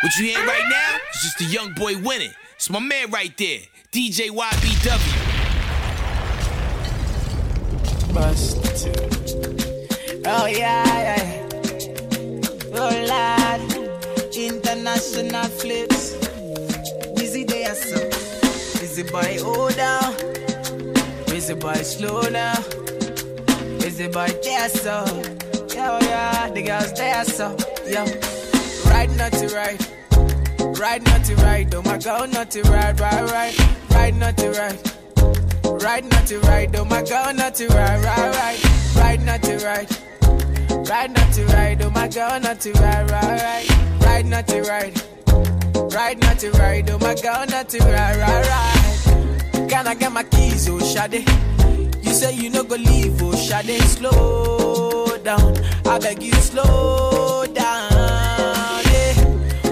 What you hear right now is just a young boy winning. It's my man right there, DJ YBW. Bust. Oh yeah, yeah. Oh lad, international flips. Busy day so. Busy boy down. Busy boy slow now. Busy boy there so. Yo yeah, the girls there so. Yo, not to right. Not to right, oh my girl not to right, right, right. Right not to right. Not to right, oh my girl not to right, right, right. Not to right. Not to right, oh my girl not to right, right, right. Right not right. Not to right, oh my girl to right, right, right. Can I get my keys, oh Shade? You say you no go leave, oh Shade, slow down. I beg you, slow.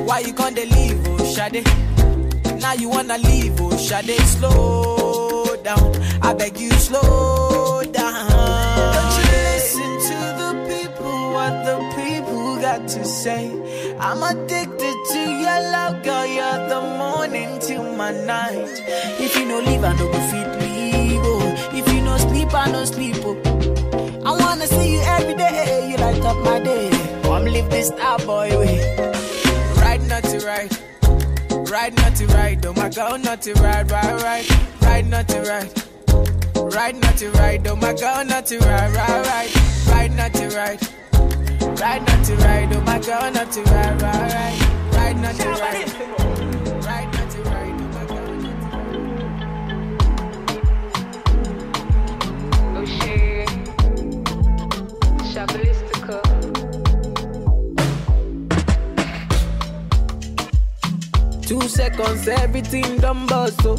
Why you can't leave, oh Shade? Now you wanna leave, oh Shade, slow down. I beg you, slow down. Don't you listen to the people, what the people got to say. I'm addicted to your love, girl. You're the morning to my night. If you no leave, I no go fit leave. Oh. If you no sleep, I no sleep. Oh. I wanna see you every day. You light up my day. Come live this star boy way. Right, not to right. Right, not to right. Oh my girl, not to right, right, right. Right, not to right. Right, not to right. Oh my girl, not to right, right, right. Right, not to right. Right, not to right. Oh my girl, not to right, right, right. Right, not to right. Two seconds, everything done bust so.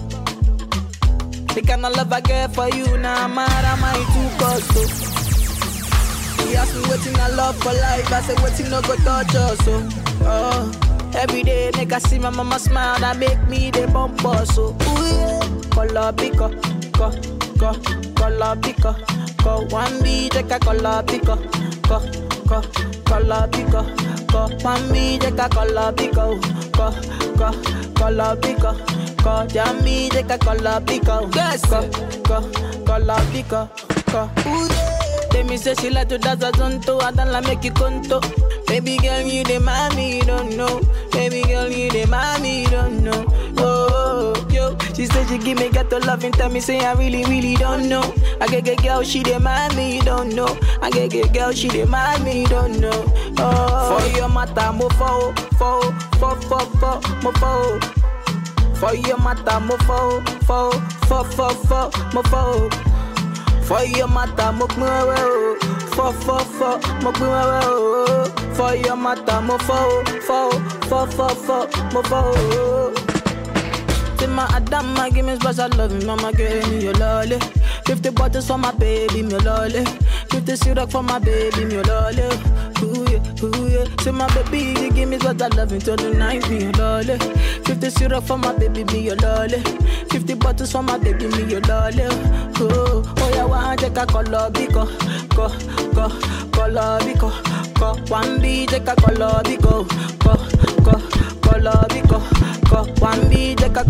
The kind of love I get for you now, nah, mad I too cost so. He asked me waiting I love for life, I said waiting no go touch us so. Oh, uh, every day I see my mama smile, that make me the bump us so. Ooh yeah, color picker, co, co, color picker, co one B take a color picker, co, co, color co one B take a color picker, co, co, color picker, co jammy take a color picker, yes, color picker, co. Ooh yeah. Tell me say she like to dance a zonto, I don't like make you conto. Baby girl, you the mommy, you don't know. Baby girl, you the mommy, you don't know. Oh, yo, she said she give me ghetto love and tell me say I really, really don't know. I get get girl, she mommy, you don't know. I get get girl, she mommy, you don't know. Oh, for your matter, mo fo, fo, fo, fo, fo, mo fo. For your matter, mo fo, fo, fo, fo, fo, mo fo. For your matter, mo pin wewe o. Fọ fọ fọ, mo pin. For your matter, mo fọ o. Fọ o, fọ fọ fọ, fọ o. My give me special love, mama give me your lolly. Fifty bottles for my baby, me lolly. Fifty syrup for my baby, me lolly. Ooh yeah, ooh yeah. Say my baby, you give me special love until the night, me your lolly. Fifty syrup for my baby, me your lolly. Fifty bottles for my baby, me your lolly. Oh, oh yeah, one take a color biko, ko, ko, color biko, ko. One B take a color biko, ko, ko, color biko, ko. One B take a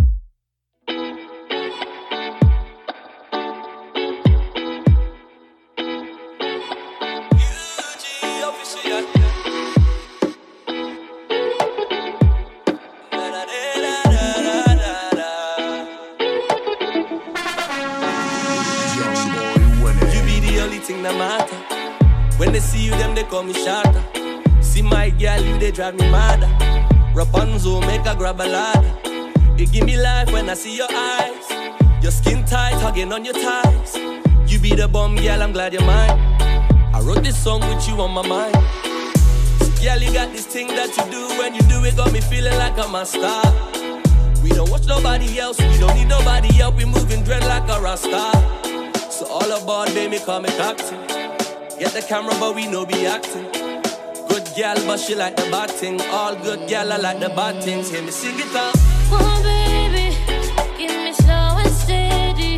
drive me mad. Rapunzel, make a grab a ladder. You give me life when I see your eyes. Your skin tight, hugging on your thighs. You be the bomb, girl, I'm glad you're mine. I wrote this song with you on my mind. Girl, you got this thing that you do. When you do it, got me feeling like I'm a star. We don't watch nobody else. We don't need nobody help. We moving dread like a rasta. So all aboard, baby, call me captain. Get the camera, but we know be acting gal, but she like the bad thing. All good gal, I like the bad things. Hear me sing it out. Oh, baby, give me slow and steady.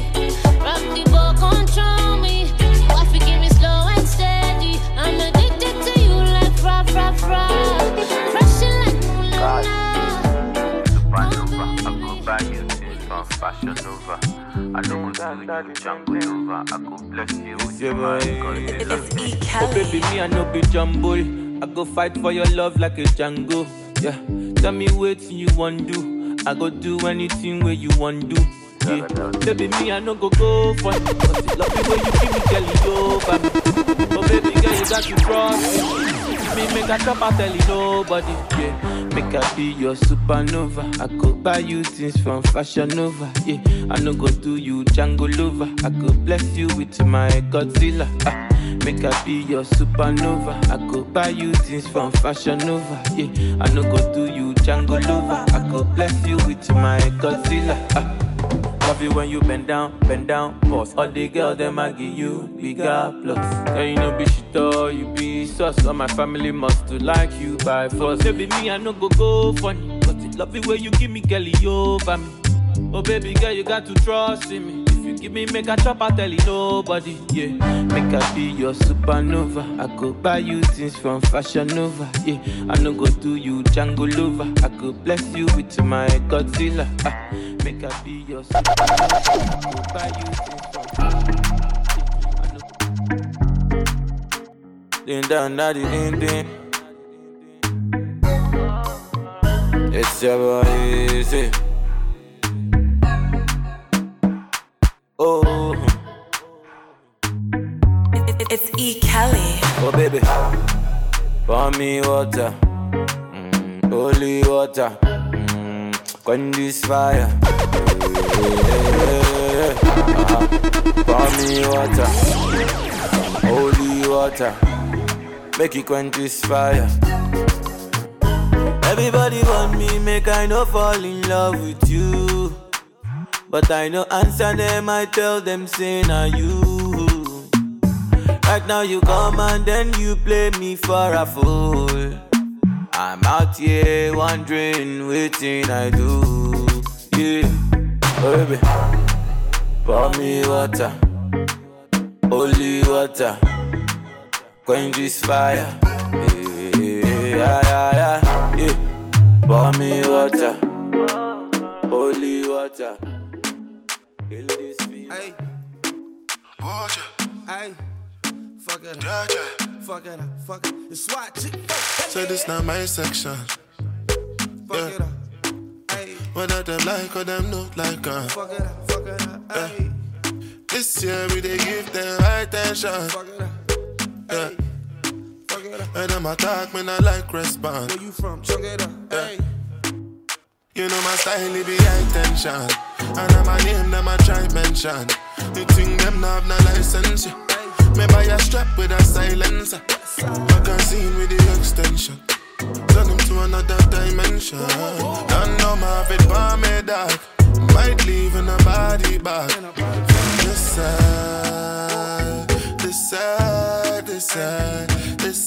Rock the ball, control me. Wifey, give me slow and steady. I'm addicted to you like fra fra fra. Crushing like moonlight. Oh, Fashion over. I over. I go bless you Oh, baby, me, I know be jumble. I go fight for your love like a Django. Yeah, tell me what you want do. I go do anything where you want do. Yeah, baby, me, I no go go for it. Cause it love the way you give me girl, over me. Oh, baby, girl, you got to trust me. Me make a chop, I tell you nobody. Yeah, make I be your supernova. I go buy you things from Fashion Nova. Yeah, I no go do you Django lover. I go bless you with my Godzilla. Ah. Make I be your supernova. I go buy you things from Fashion Nova. Yeah, I no go do you Django lover. I go bless you with my Godzilla. Ah. Love you when you bend down, bend down, pause. All the girls them I give you bigger plus. Yeah, you know be shit all you be sus. All my family must to like you by force. Baby me I no go go funny, but it love you when you give me girlie over me. Oh baby girl you got to trust in me. You give me make a chop I tell you nobody. Yeah, make I be your supernova. I could buy you things from Fashion Nova. Yeah, I no go do you Django lover. I could bless you with my Godzilla. Ah, make I be your supernova. I could buy you things from dan da di din din. It's boy easy. Oh baby, pour me water, mm, holy water, mm, quench this fire. Pour me water, holy water, make it quench this fire. Everybody want me, make I no fall in love with you. But I no answer them, I tell them, say, na you. Right now you come and then you play me for a fool. I'm out here wondering, waiting I do. Yeah, oh, baby, pour me water, holy water, quench this fire. Yeah, yeah, yeah, yeah, yeah. Pour me water, holy water. Kill this fever. Hey, hey, fuck it up, fuck it up, fuck it. It's SWAT chick, So this not my section. fuck yeah. it up. Hey, Whether them like or them not like uh. fuck it up, fuck it up. This year we they give them high tension. fuck it up. Yeah. Fuck it up. And them attack me not like respond. Where you from? It up. Hey, You know my style it be high tension. And I'm a name them a try mention. You think them not have no license? Yeah. Me buy a strap with a silencer. Magazine with the extension. Turn him to another dimension. Don't know my have it by me dog. Might leave in a body bag. This side, this side, this side,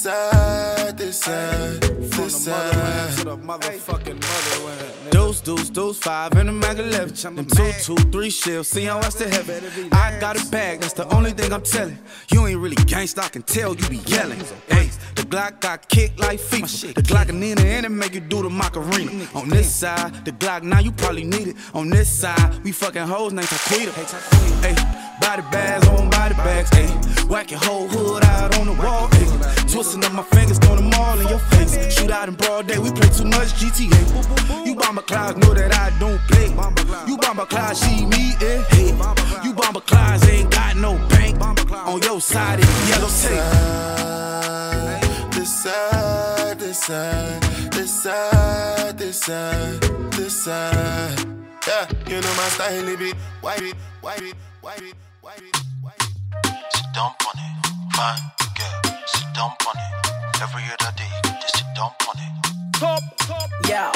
side, this side, this side. to the motherfucking motherland. Deuce, deuce, deuce, five in the mag 11. Them two, two, three shells, see how I still have it. I got a bag, that's the only thing I'm telling. You ain't really gangsta, I can tell you be yelling. Hey, the Glock got kicked like FIFA. The Glock and in the end, it make you do the Macarena. On this side, the Glock, now you probably need it. On this side, we fucking hoes named Taquita. Hey, body bags on body bags, hey. Whack your whole hood out on the wall, hey. Twisting up my fingers, throwing them all in your face. Shoot out in broad day, we play too much GTA. You bomber clouds know that I don't play. You bomber clouds, see me, eh? Hey. You bomber clouds ain't got no bank. On your side, it's yellow tape. This side, this side, this side, this side, this side. Yeah, you know my style, it be white, it, white, it, white, it, white, it, white. it. Sit down on it, fine girl. Sit down on it. Every other day, just sit down on it. Yeah.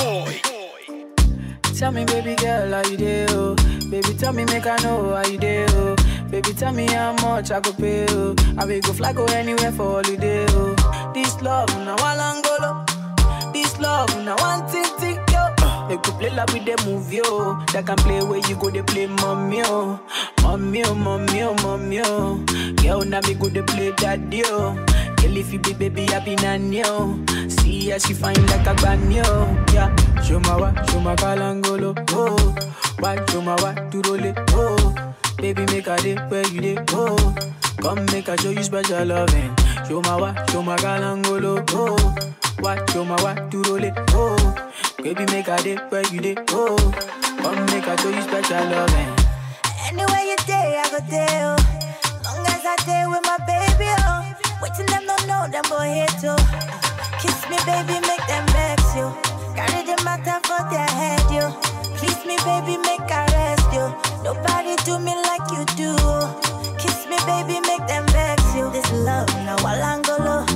Tell me, baby girl, how you do? Oh? Baby, tell me, make I know how you do. Oh? Baby, tell me how much I go pay. Oh? I will go fly, go anywhere for holiday. Oh? This love, now one angolo. This love, now one tick tick yo. Oh? They could play like with the movie, yo. That can play where you go, they play mommy, oh. Mommy, oh, mommy, oh, mommy, oh. Girl, now me go, they play daddy, oh. Girl, if you be baby, I be nanny, oh. See how she fine like a granny, oh. Yeah. Show my wa, show my kalangolo, oh. Why, show my wa, do role, oh. Baby, make a day where you day, oh. Come make a show you special loving. Show my wa, show my galangolo, oh. What, show my wa, do role, oh. Baby, make a day where you day, oh. Come make a show you special loving. Anywhere you day, I go there, oh. Long as I day with my know, them go hate too. Kiss me, baby, make them vex you. Carry the matter for their head, you. Please me, baby, make I rest you. Nobody do me like you do. Kiss me, baby, make them vex you. This love, now Alangolo. This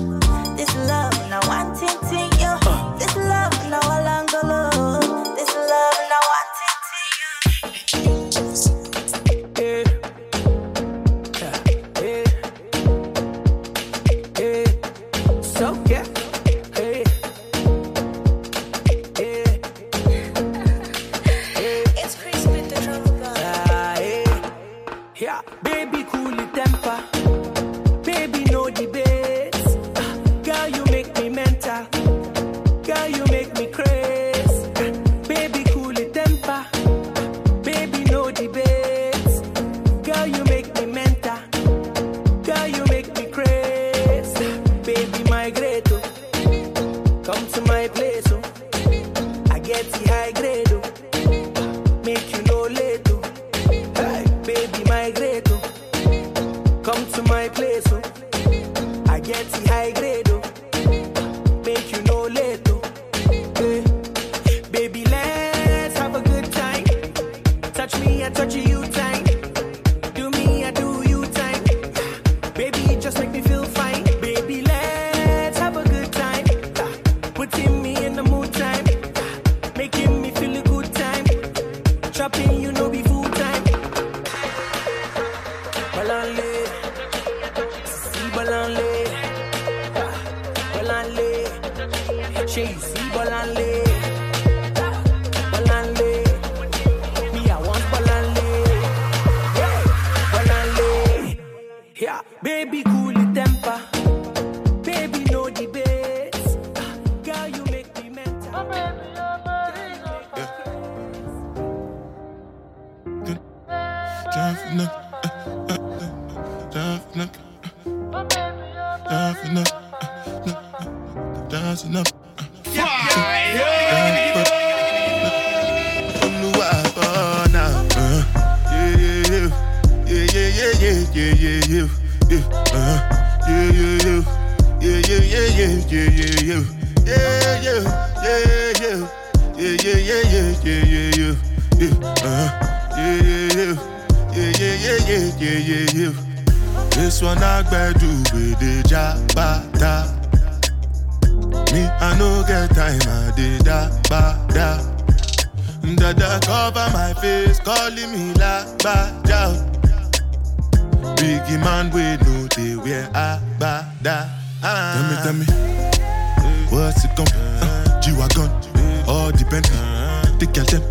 get high grade. This one I do with the jabata. Me, I no get time, I did da ba da. Dada cover my face, calling me la ba da. Biggie man, we know they wear a ba da. Tell me, tell me, what's it gonna be? Uh, G-Wagon, all the Bentley, the girl them,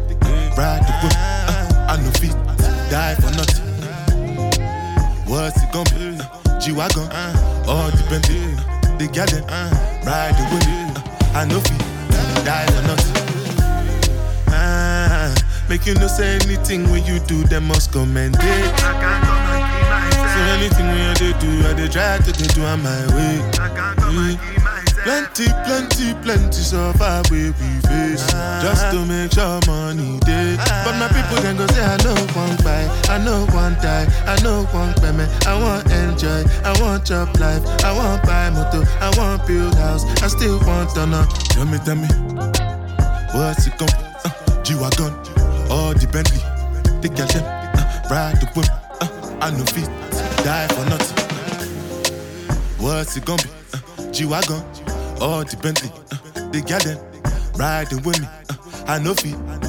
ride the whip. Uh, I no feet, die for nothing. What's it gonna be? Uh, G-Wagon, all the Bentley, the girl them, ride the whip. Uh, I no feet, die for nothing. Ah, make you no say anything when you do, them must commend it. So anything when you dey do, I dey try to do on my way. Yeah. Plenty, plenty, plenty suffer where we face. Just to make sure money day But my people can go say I know one buy, I know one die, I know one payment I want enjoy, I want job life. I want buy motor, I want build house. I still want to know Tell me, tell me What's it be? Uh, G-Wagon, all the Bentley The them, uh, ride the whip I no fit, die for nothing. What's it gonna be? Uh, G-Wagon, all the Bentley uh, The girl them, riding with me. Uh, I no fit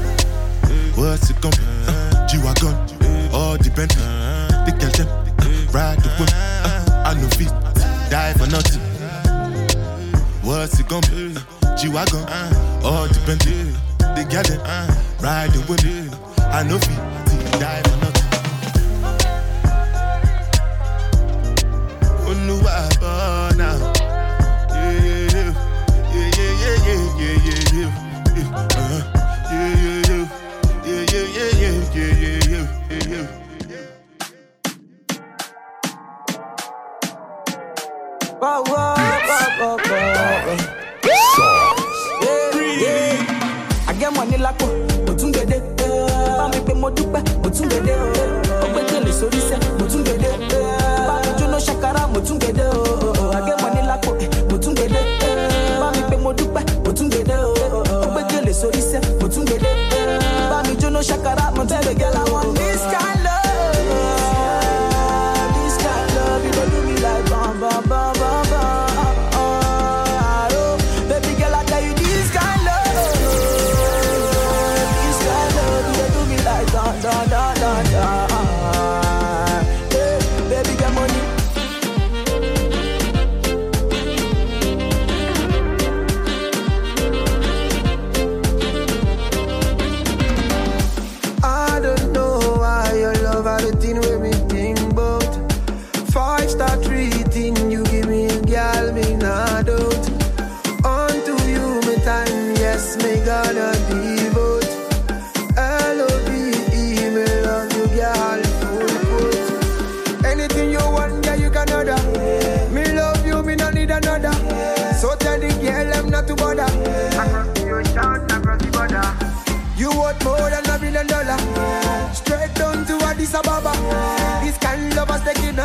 What's it gonna be? Uh, G-Wagon, all depend. The girl them, ride the whip. Uh, I know feet, die for nothing. What's it gonna be? Uh, G-Wagon, all depend. The girl ride the whip. I know feet, die for nothing.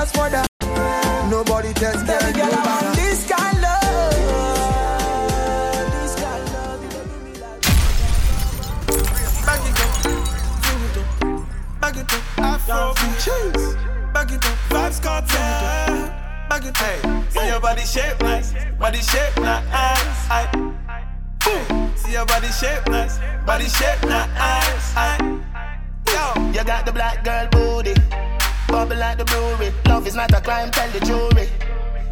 Is taking us further. Nobody tells me Baby girl, I want this kind love. This kind love, you do me like. Back it up, bring it up, back it up, Afro cheese. Back it up, Vybz Kartel. Back it up, see your body shape nice, body shape nice. Aye. Boom. See your body shape nice, body shape nice. Aye. Yo, you got the black girl booty, bubble like the brewery. Love is not a crime, tell the jury.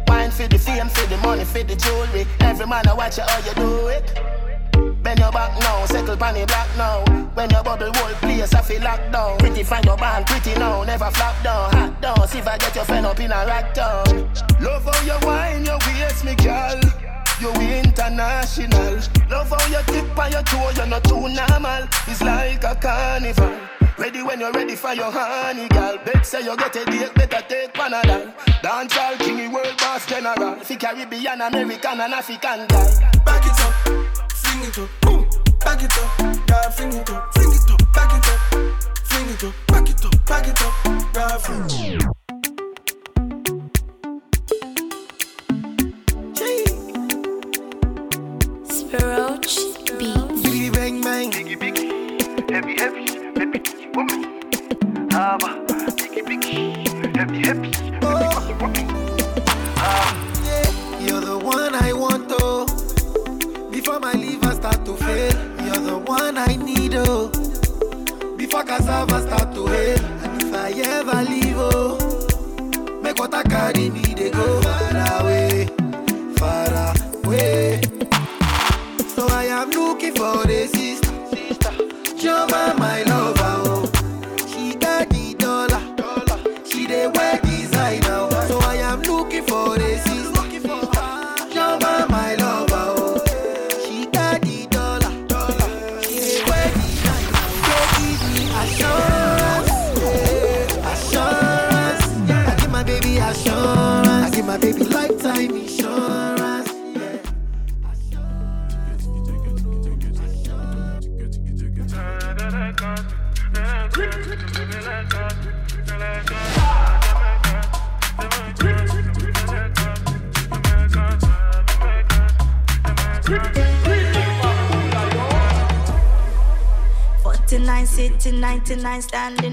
Wine for the fame, for the money, for the jewelry. Every man I watch you how you do it. Bend your back now, settle pan the black now. When your bubble whole place, I feel locked down. Pretty find your band, pretty now, never flop down. Hot down, see if I get your friend up in a rack down. Love how you wine, your waist, me girl. You international. Love how you tip on your toe, you're not too normal. It's like a carnival. Ready when you're ready for your honey, girl. Bet say you get a date, better take Panadol. Dance all king, world boss general. Fi Caribbean, American, and African girl. Back it up, fling it up, boom. Back it up, girl, fling it up, fling it up, back it up, fling it up, back it up, back it up, girl, fling it up. Spiroach Beats. Biggie bang bang. Biggie, biggie, heavy, heavy, Haba, biggie, biggie, you're the one I want, oh. Before my liver start to fail, you're the one I need, oh. Before cassava start to hail, and if I ever leave, oh, make what I carry me, they go far away, far away. So I am looking for a sister, sister. Joma, my 69 standing.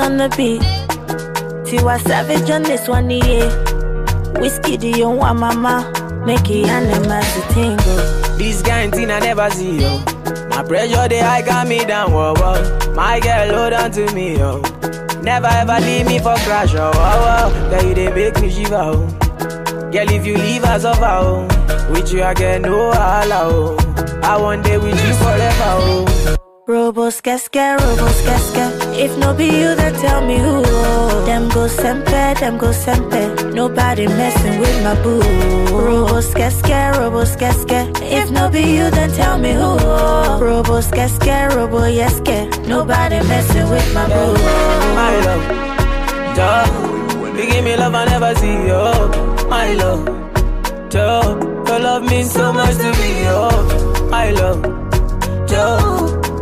On the beat. Tiwa Savage on this one, yeah. Whiskey, do you want mama? Make it animals to tingle. This thing I never see, yo. My pressure, they high got me down, whoa, whoa. My girl, hold on to me, yo. Never ever leave me for crash, oh, oh, oh. Girl, you they make me shiver, oh. Girl, if you leave us over, oh. With you, I get no allow, oh. I want day with you forever, oh. Robo skeske, robo skeske. If no be you, then tell me who. Them go sempe, them go sempe. Nobody messing with my boo. Robo skeske, robo skeske. If no be you, then tell me who. Robo skeske, robo yeske. Nobody messing with my boo. My love, duh. You give me love I never see, yo. My love, duh. Your love means so much to me, yo. My love, duh.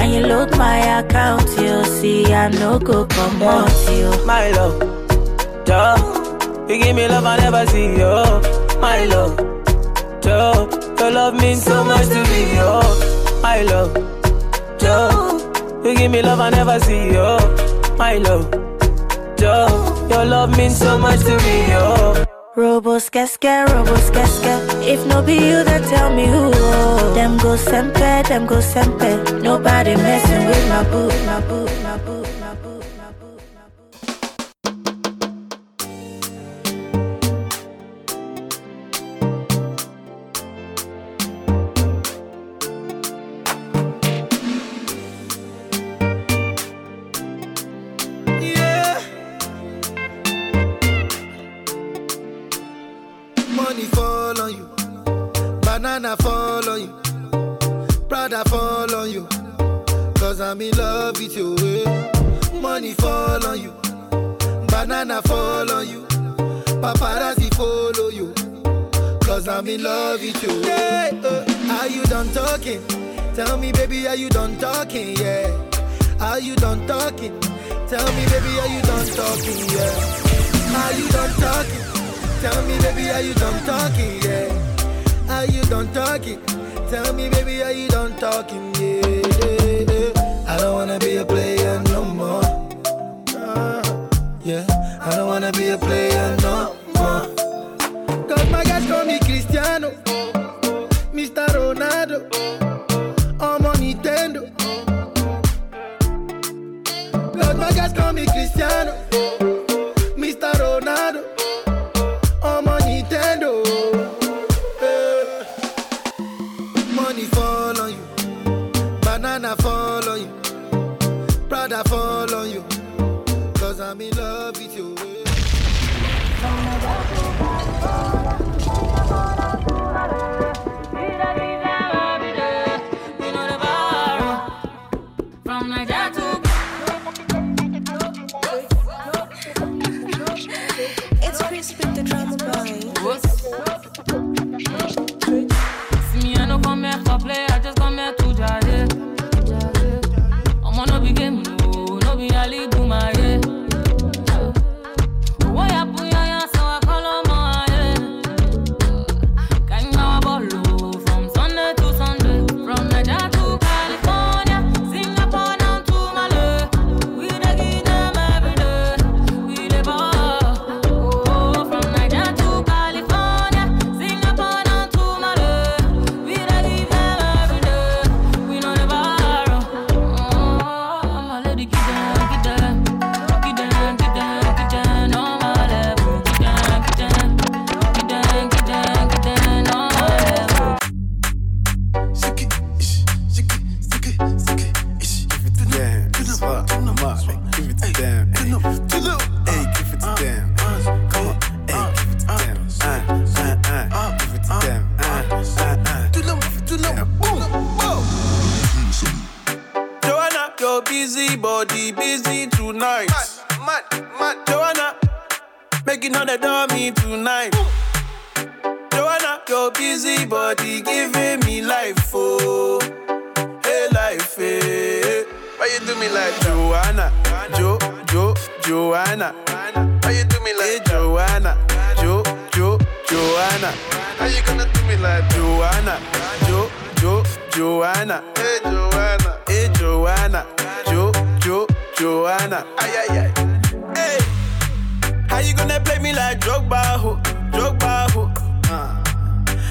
And you load my account, you see, I no go come out, you. My love, duh. You give me love I never see, yo. My love, duh. Your love means so much to me, yo. My love, duh. You give me love I never see, yo. My love, duh. Your love means so much to me, yo. Robo skeske, robo skeske. If no be you, then tell me who. Them go sempe, them go sempe. Nobody messing with my boo, my boo, my boo, Tell me, baby, are you done talking? Yeah. Are you done talking? Tell me, baby, are you done talking? Yeah. Are you done talking? Tell me, baby, are you done talking? Yeah. Your busy body giving me life, oh, hey life, hey. Why you do me like Joanna, Jo, Jo, Joanna? Why you do me like hey, Joanna, Jo, Jo, Joanna? How you gonna do me like Joanna, Jo, Jo, Joanna? Hey Joanna, hey Joanna, Jo, Jo, Joanna? Ay ay ay. Hey, how you gonna play me like Drogba, ho.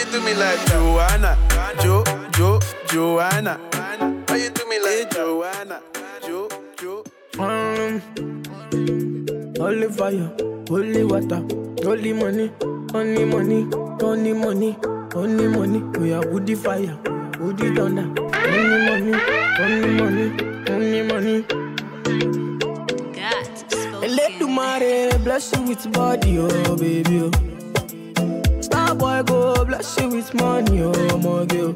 Why you do me like Joanna, Jo, Jo, Joanna? Why you do me like Joanna, Jo, Jo? Um, holy fire, holy water, holy money, only money, only money, only money. We are woody fire, woody thunder, only money, only money, only money. God, Let the mare bless you with body, oh baby. Oh. Boy go bless you with money, oh my girl.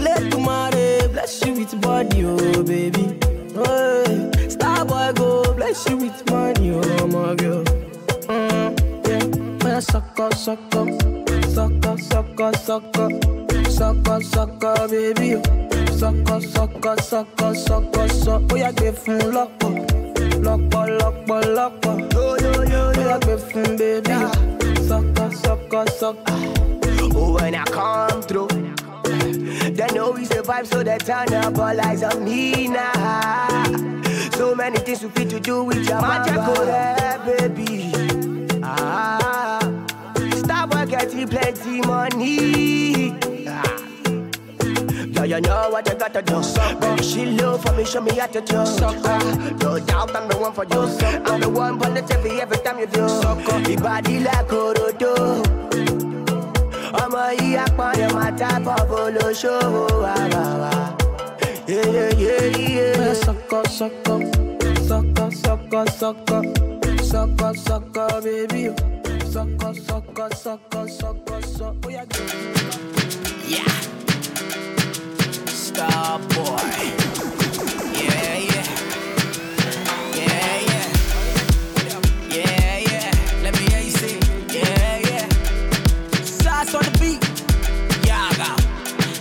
Let the mare bless you with body, oh baby. Oh. Star boy go bless you with money, oh my girl. Mm, yeah, man, sucker, sucker, sucker, sucker, sucker, sucker, sucker, baby. oh. Sucker, sucker, sucker, sucker, sucker. Oh, yeah, give him lock up, lock up, lock up, lock. Yo, yo, yo, oh, yeah, give him baby. oh. Sucker, sucker, sucker. Oh, when I come through, they know we survive, so they turn up all eyes on me now. So many things we fit to do with your magic, oh, yeah, baby. Ah, stop getting plenty money. Ah. Yeah, you know what you gotta do. Baby, she love for me, show me how to do. Ah, no doubt I'm the one for you. I'm the one positive every time you do. Your body like Orodo. ọmọ yìí apọ̀nrẹ̀ máa tábọ̀ bolóṣòwò wà wà wà. Man, sucker, sucker, sucker, sucker, sucker, sucker, sucker, baby. oh. Sucker, sucker, sucker, sucker, sucker. Oh, yeah, give me. Yeah. Star boy. Yeah, yeah. Yeah, yeah. Yeah, yeah. Let me hear you. Yeah, yeah. The beat. Yaga.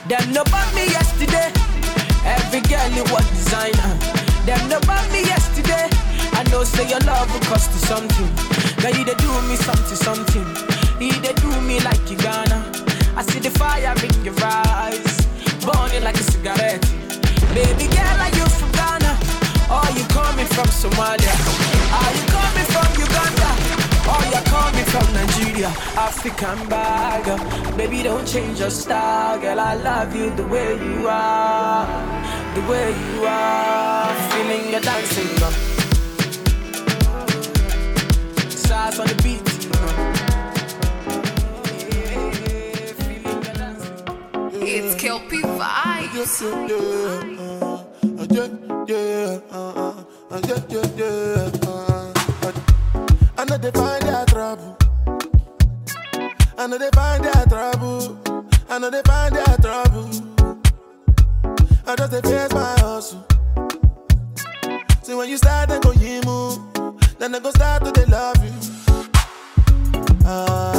Them no bought me yesterday. Every girl was designer. Them no bought me yesterday. I know say your love cost you something. They do me something, something. They do me like you gonna. I see the fire in your eyes, burning like a cigarette. Baby girl, are you from Ghana? Or you coming from Somalia? Are you coming from Uganda? Or you coming from Nigeria? African bag. Baby, don't change your style, girl. I love you the way you are, the way you are. Feeling your dancing, girl. Sauce on the beat, Soapy vibes. Yeah, yeah, uh, uh, uh, yeah, yeah, yeah, uh, uh. I know they find their trouble. I know they find their trouble. I know they find their trouble. I just they face my hustle. See when you start, they go you move. Then they go start to they love you. Ah,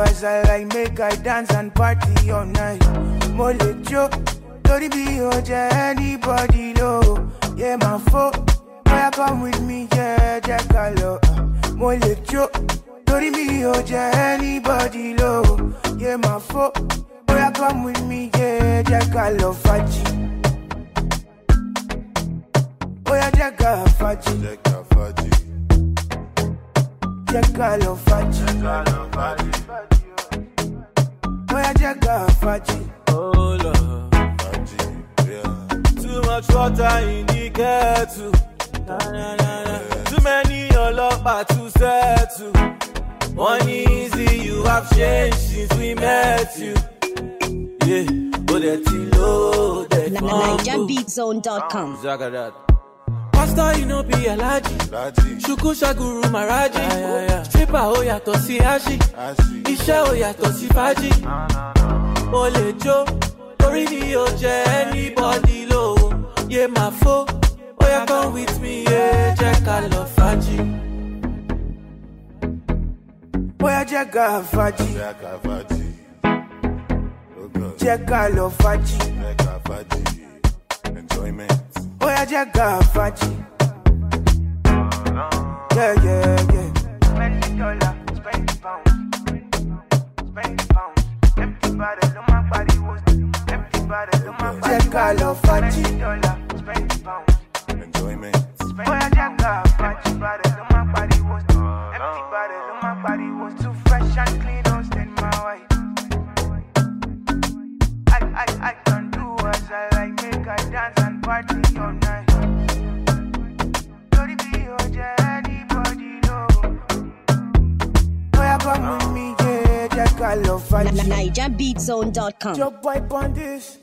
as I like, make I dance and party all night. Mole Joe, Tori be OJ, anybody low. Yeah, my foe, where come with me, yeah, Jack Hello. Mole Joe, Tori be OJ, anybody low. Yeah, my foe, where come with me, yeah, Jack Hello, Faji. Oya jẹ́ ká fàájì. Jẹ́ ká fàájì. Jẹ́ ká lọ fàájì. Jẹ́ ká lọ fàájì. Oya jẹ́ ká fàájì. Oh Lord. Too much water in the kettle. Na, na, na, na. Too many ọlọ́pàá to settle. One easy, you have changed since we met you. Yeah, but that low, that NaijaBeatZone.com. Zagadat. Pastor, you know be Alaji. Shuku Shaguru Maraji. Stripper ó yàtọ̀ sí Ashi. Iṣẹ́ ó yàtọ̀ sí Fájì. O lè jó, torí ni o jẹ́ anybody low. Yé máa fó, yá come with me, yé jẹ́ ká lọ Fájì. Oya jẹ́ ká fàájì. Jẹ́ ká lọ fàájì. Oya jẹ́ ká fàájì. Yeah, yeah, yeah. Spend the dollar, spend the pound. Spend the pound. Empty bottle, my body was. Empty bottle, my body Jẹ́ ká lọ fàájì. Spend the dollar, spend the pound. Oya jẹ́ ká fàájì. Bottle, my body was. Empty bottle, my body was. Too fresh and clean, don't stain my white. I, I, I can do as I like, make I dance and party all night. Tori be OJ, oh, anybody know. Oya come with me, yeah, Jack, I love NaijaBeatZone.com. Drop wipe on this.